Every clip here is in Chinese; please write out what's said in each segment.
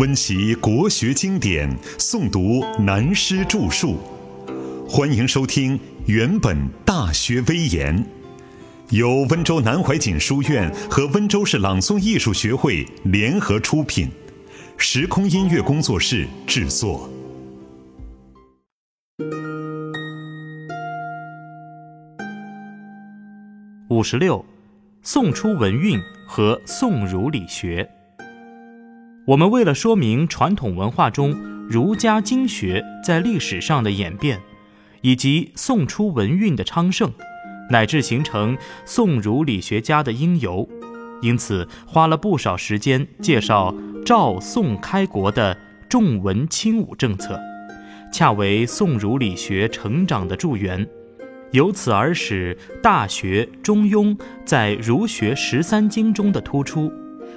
温习国学经典，诵读南师著述。欢迎收听《原本大学威严》，由温州南怀瑾书院和温州市朗诵艺术学会联合出品，时空音乐工作室制作。五十六，宋初文运和宋儒理学。我们为了说明传统文化中儒家经学在历史上的演变，以及宋初文运的昌盛，乃至形成宋儒理学家的因由，因此花了不少时间介绍赵宋开国的重文轻武政策，恰为宋儒理学成长的助缘，由此而使《大学》《中庸》在儒学十三经中的突出。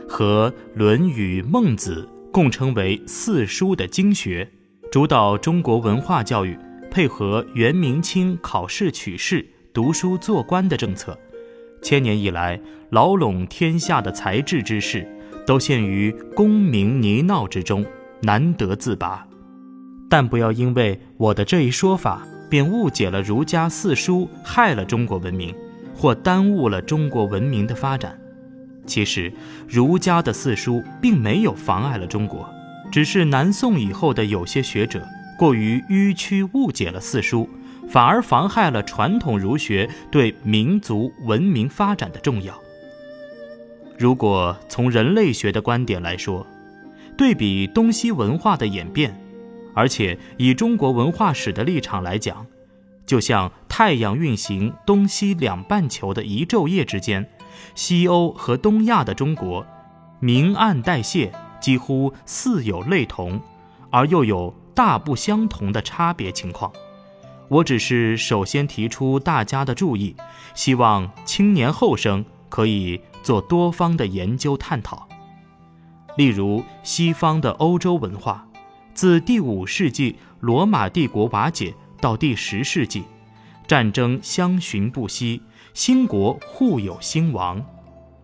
和《论语》《孟子》共称为四书的经学，主导中国文化教育，配合元明清考试取士、读书做官的政策，千年以来牢笼天下的才智之士，都陷于功名泥淖之中，难得自拔。但不要因为我的这一说法，便误解了儒家四书害了中国文明，或耽误了中国文明的发展。其实，儒家的四书并没有妨碍了中国，只是南宋以后的有些学者过于迂曲误解了四书，反而妨害了传统儒学对民族文明发展的重要。如果从人类学的观点来说，对比东西文化的演变，而且以中国文化史的立场来讲，就像太阳运行东西两半球的一昼夜之间。西欧和东亚的中国，明暗代谢几乎似有类同，而又有大不相同的差别情况。我只是首先提出大家的注意，希望青年后生可以做多方的研究探讨。例如，西方的欧洲文化，自第五世纪罗马帝国瓦解到第十世纪，战争相寻不息。兴国互有兴亡，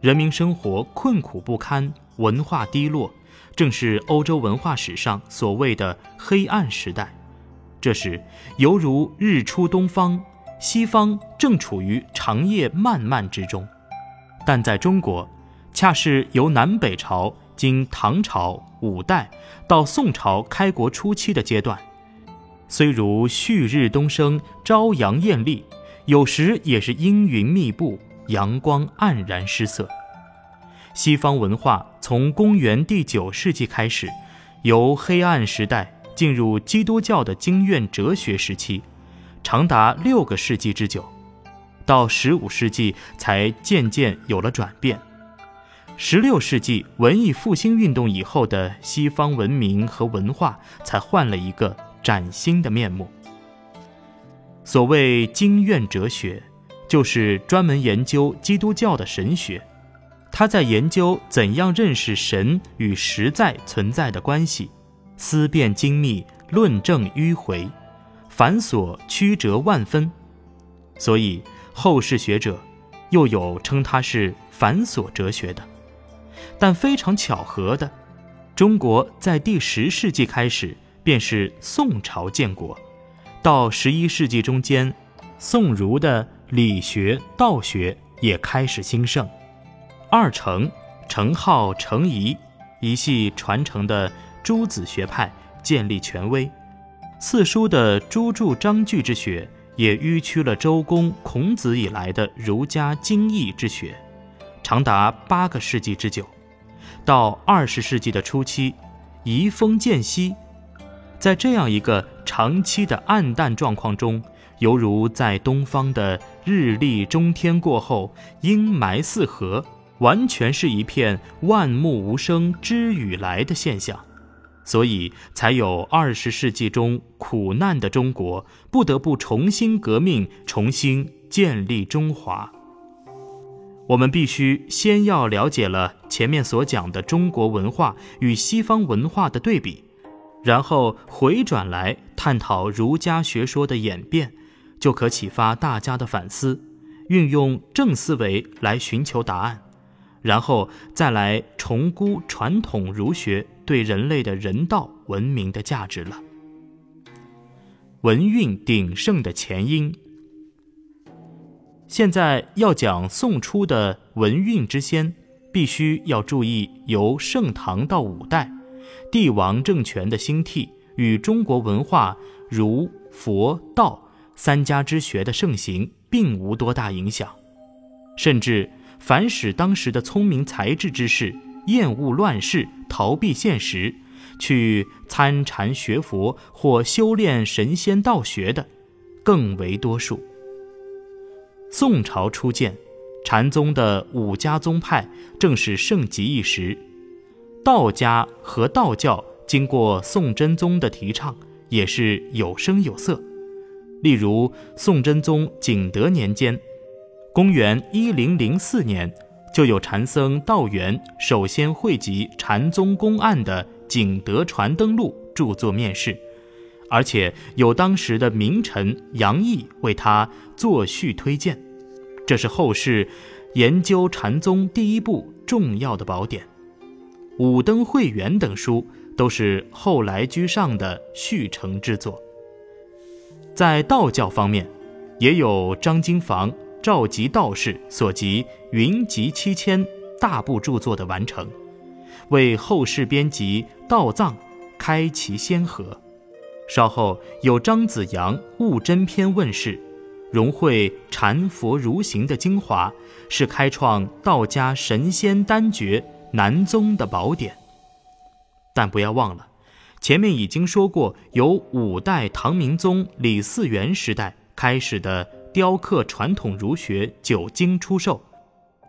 人民生活困苦不堪，文化低落，正是欧洲文化史上所谓的黑暗时代。这时犹如日出东方，西方正处于长夜漫漫之中。但在中国，恰是由南北朝经唐朝、五代到宋朝开国初期的阶段，虽如旭日东升，朝阳艳丽。有时也是阴云密布，阳光黯然失色。西方文化从公元第九世纪开始，由黑暗时代进入基督教的经院哲学时期，长达六个世纪之久，到十五世纪才渐渐有了转变。十六世纪文艺复兴运动以后的西方文明和文化才换了一个崭新的面目。所谓经院哲学，就是专门研究基督教的神学。他在研究怎样认识神与实在存在的关系，思辨精密，论证迂回，繁琐曲折万分。所以后世学者又有称他是繁琐哲学的。但非常巧合的，中国在第十世纪开始便是宋朝建国。到十一世纪中间，宋儒的理学、道学也开始兴盛。二程程颢、程颐一系传承的诸子学派建立权威。四书的朱注章句之学也迂曲了周公、孔子以来的儒家经义之学，长达八个世纪之久。到二十世纪的初期，移风渐息。在这样一个长期的暗淡状况中，犹如在东方的日丽中天过后，阴霾四合，完全是一片万木无声知雨来的现象，所以才有二十世纪中苦难的中国不得不重新革命，重新建立中华。我们必须先要了解了前面所讲的中国文化与西方文化的对比。然后回转来探讨儒家学说的演变，就可启发大家的反思，运用正思维来寻求答案，然后再来重估传统儒学对人类的人道文明的价值了。文运鼎盛的前因。现在要讲宋初的文运之先，必须要注意由盛唐到五代，帝王政权的兴替与中国文化儒、佛、道三家之学的盛行并无多大影响，甚至凡使当时的聪明才智之士厌恶乱世、逃避现实。去参禅学佛或修炼神仙道学的，更为多数。宋朝初建，禅宗的五家宗派正是盛极一时。道家和道教经过宋真宗的提倡，也是有声有色。例如，宋真宗景德年间，公元一零零四年，就有禅僧道元首先汇集禅宗公案的。《景德传灯录》著作面世，而且有当时的名臣杨毅为他作序推荐，这是后世研究禅宗第一部重要的宝典。《五灯会元》等书都是后来居上的续成之作。在道教方面，也有张经房召集道士所集《云集七千》大部著作的完成。为后世编辑《道藏》，开其先河。稍后有张子阳《悟真篇》问世，融汇禅佛儒行的精华，是开创道家神仙丹诀南宗的宝典。但不要忘了，前面已经说过，由五代唐明宗李嗣源时代开始的雕刻传统儒学九经出售。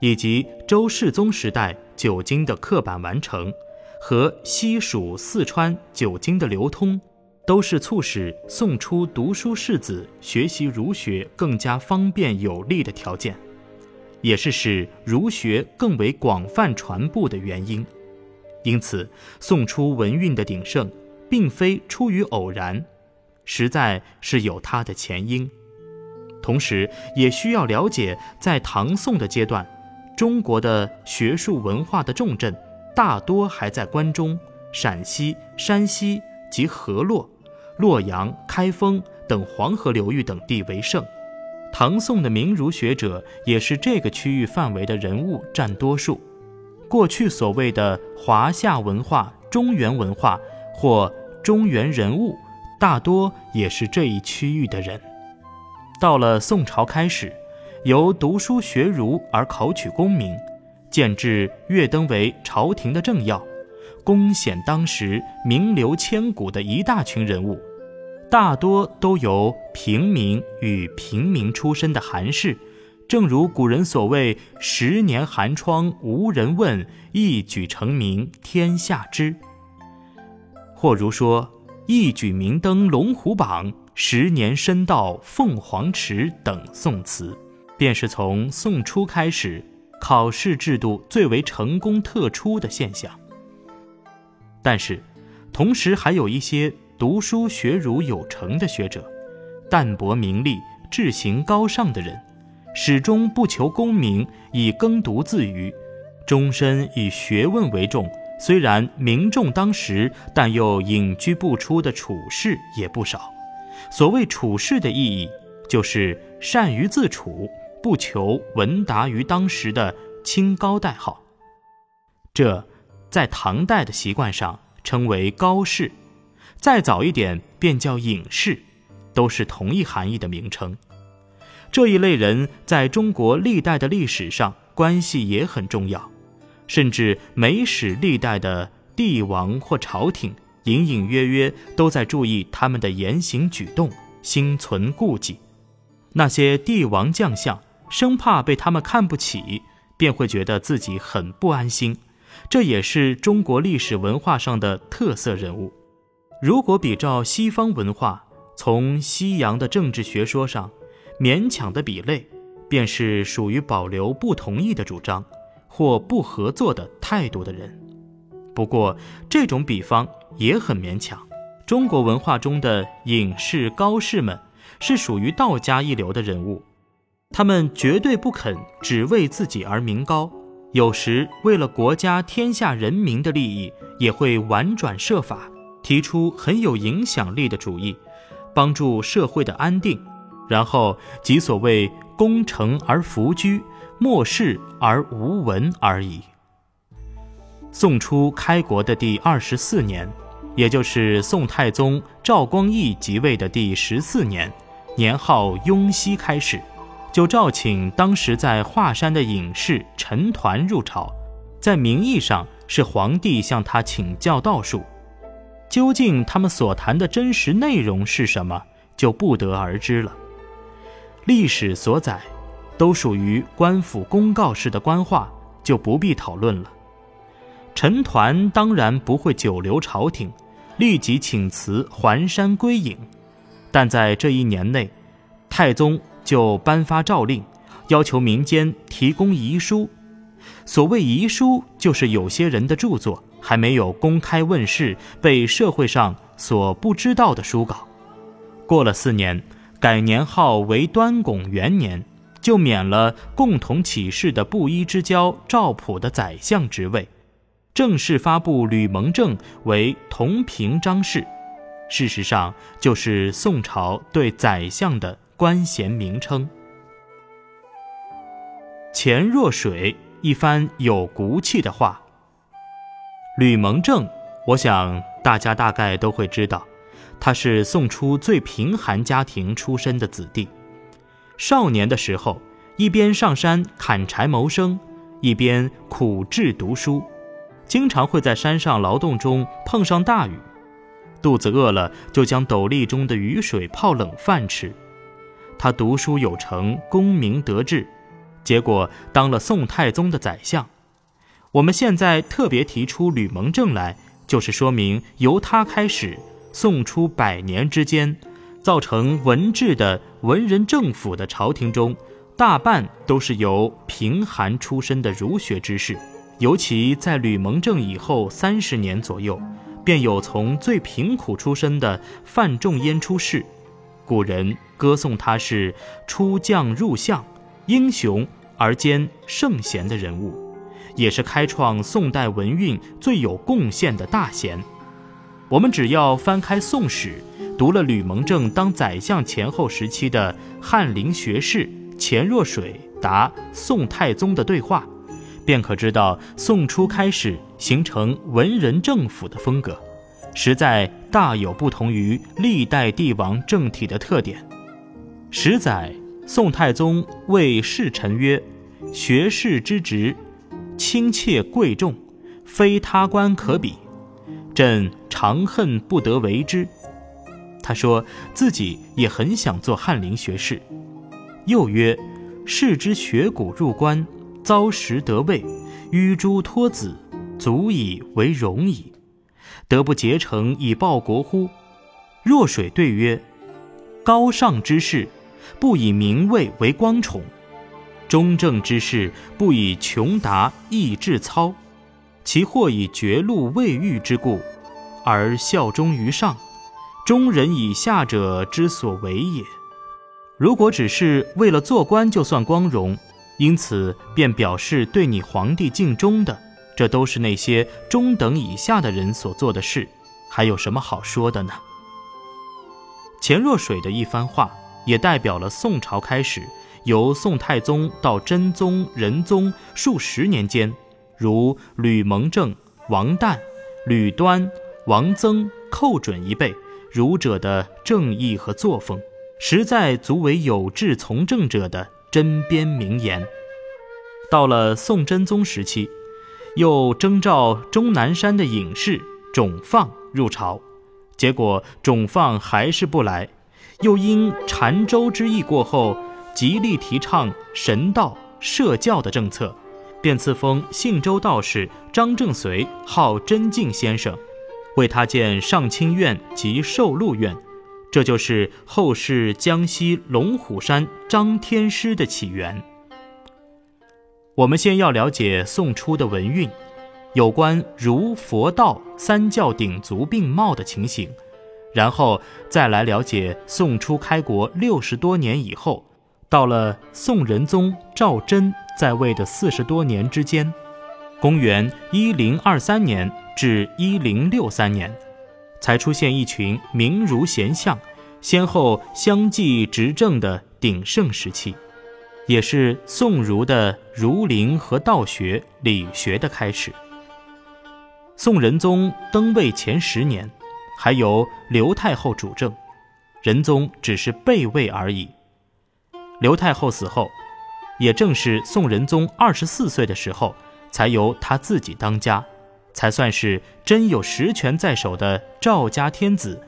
以及周世宗时代九经的刻板完成，和西蜀、四川九经的流通，都是促使宋初读书士子学习儒学更加方便有利的条件，也是使儒学更为广泛传播的原因。因此，宋初文运的鼎盛，并非出于偶然，实在是有它的前因。同时，也需要了解在唐宋的阶段。中国的学术文化的重镇，大多还在关中、陕西、山西及河洛、洛阳、开封等黄河流域等地为盛。唐宋的名儒学者也是这个区域范围的人物占多数。过去所谓的华夏文化、中原文化或中原人物，大多也是这一区域的人。到了宋朝开始。由读书学儒而考取功名，渐至跃登为朝廷的政要，功显当时名流千古的一大群人物，大多都由平民与平民出身的寒士。正如古人所谓“十年寒窗无人问，一举成名天下知”，或如说“一举名登龙虎榜，十年深到凤凰池”等宋词。便是从宋初开始，考试制度最为成功特出的现象。但是，同时还有一些读书学儒有成的学者，淡泊名利、志行高尚的人，始终不求功名，以耕读自娱，终身以学问为重。虽然名重当时，但又隐居不出的处士也不少。所谓处士的意义，就是善于自处。不求闻达于当时的清高代号，这在唐代的习惯上称为高士，再早一点便叫隐士，都是同一含义的名称。这一类人在中国历代的历史上关系也很重要，甚至每史历代的帝王或朝廷隐隐约约都在注意他们的言行举动，心存顾忌。那些帝王将相。生怕被他们看不起，便会觉得自己很不安心。这也是中国历史文化上的特色人物。如果比照西方文化，从西洋的政治学说上勉强的比类，便是属于保留不同意的主张或不合作的态度的人。不过，这种比方也很勉强。中国文化中的隐士高士们，是属于道家一流的人物。他们绝对不肯只为自己而名高，有时为了国家天下人民的利益，也会婉转设法，提出很有影响力的主意，帮助社会的安定。然后即所谓功成而弗居，末世而无闻而已。宋初开国的第二十四年，也就是宋太宗赵光义即位的第十四年，年号雍熙开始，就召请当时在华山的隐士陈抟入朝，在名义上是皇帝向他请教道术，究竟他们所谈的真实内容是什么，就不得而知了。历史所载，都属于官府公告式的官话，就不必讨论了。陈抟当然不会久留朝廷，立即请辞还山归隐。但在这一年内，太宗就颁发诏令，要求民间提供遗书。所谓遗书，就是有些人的著作还没有公开问世，被社会上所不知道的书稿。过了四年。改年号为端拱元年，就免了共同起事的布衣之交赵普的宰相职位，正式发布吕蒙正为同平章事。事实上，就是宋朝对宰相的官衔名称。钱若水一番有骨气的话。吕蒙正，我想大家大概都会知道。他是宋初最贫寒家庭出身的子弟，少年的时候一边上山砍柴谋生，一边苦志读书，经常会在山上劳动中碰上大雨，肚子饿了就将斗笠中的雨水泡冷饭吃。他读书有成，功名得志，结果当了宋太宗的宰相。我们现在特别提出吕蒙正来，就是说明由他开始。宋初百年之间，造成文治的文人政府的朝廷中，大半都是由贫寒出身的儒学之士。尤其在吕蒙正以后三十年左右，便有从最贫苦出身的范仲淹出世。古人歌颂他是出将入相，英雄而兼圣贤的人物，也是开创宋代文运最有贡献的大贤。我们只要翻开《宋史》，读了吕蒙正当宰相前后时期的翰林学士钱若水答宋太宗的对话，便可知道宋初开始形成文人政府的风格，实在大有不同于历代帝王政体的特点。十载，宋太宗谓侍臣曰：“学士之职，亲切贵重，非他官可比。”朕长恨不得为之。他说自己也很想做翰林学士。又曰：士之学古入关，遭时得位，于诸托子，足以为荣矣。得不竭诚以报国乎？若水对曰：高尚之士，不以名位为光宠；中正之士，不以穷达易志操。其或以绝路未遇之故，而效忠于上，中人以下者之所为也。如果只是为了做官就算光荣，因此便表示对你皇帝尽忠的，这都是那些中等以下的人所做的事，还有什么好说的呢？钱若水的一番话，也代表了宋朝开始，由宋太宗到真宗、仁宗数十年间。如吕蒙正、王旦、吕端、王曾、寇准一辈儒者的正义和作风，实在足为有志从政者的针砭名言。到了宋真宗时期，又征召终南山的隐士种放入朝，结果种放还是不来，又因禅州之役过后，极力提倡神道社教的政策。便赐封信州道士张正随号真敬先生，为他建上清院及寿禄院，这就是后世江西龙虎山张天师的起源。我们先要了解宋初的文运，有关儒佛道三教鼎足并茂的情形，然后再来了解宋初开国六十多年以后。到了宋仁宗赵祯在位的四十多年之间，公元一零二三年至一零六三年，才出现一群名儒贤相，先后相继执政的鼎盛时期，也是宋儒的儒林和道学、理学的开始。宋仁宗登位前十年，还由刘太后主政，仁宗只是备位而已。刘太后死后，也正是宋仁宗二十四岁的时候，才由他自己当家，才算是真有实权在手的赵家天子。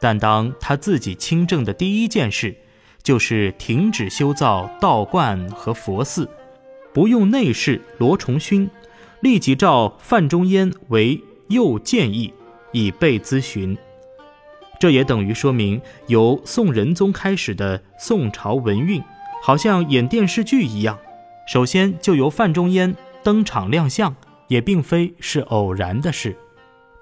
但当他自己亲政的第一件事，就是停止修造道观和佛寺，不用内侍罗崇勋，立即召范仲淹为右谏议，以备咨询。这也等于说明，由宋仁宗开始的宋朝文运，好像演电视剧一样，首先就由范仲淹登场亮相，也并非是偶然的事。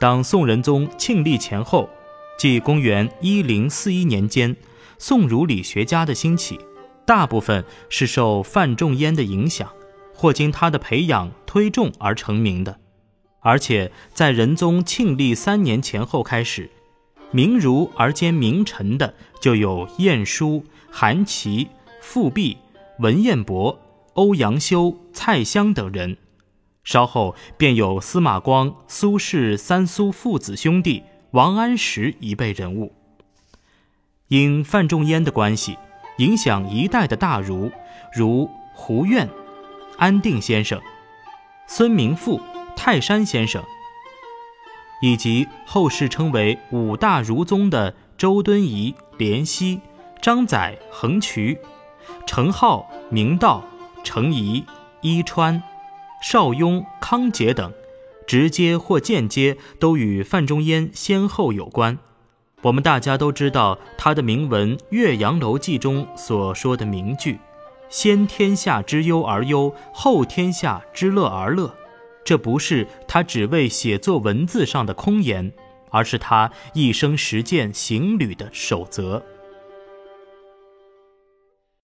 当宋仁宗庆历前后，即公元一零四一年间，宋儒理学家的兴起，大部分是受范仲淹的影响，或经他的培养推重而成名的，而且在仁宗庆历三年前后开始。名儒而兼名臣的，就有晏殊、韩琦、富弼、文彦博、欧阳修、蔡襄等人。稍后便有司马光、苏轼三苏父子兄弟、王安石一辈人物。因范仲淹的关系，影响一代的大儒，如胡苑、安定先生、孙明富、泰山先生。以及后世称为五大儒宗的周敦颐、濂溪、张载、横渠、程颢、明道、程颐、伊川、邵雍、康节等，直接或间接都与范仲淹先后有关。我们大家都知道他的铭文《岳阳楼记》中所说的名句：“先天下之忧而忧，后天下之乐而乐。”这不是他只为写作文字上的空言，而是他一生实践行旅的守则。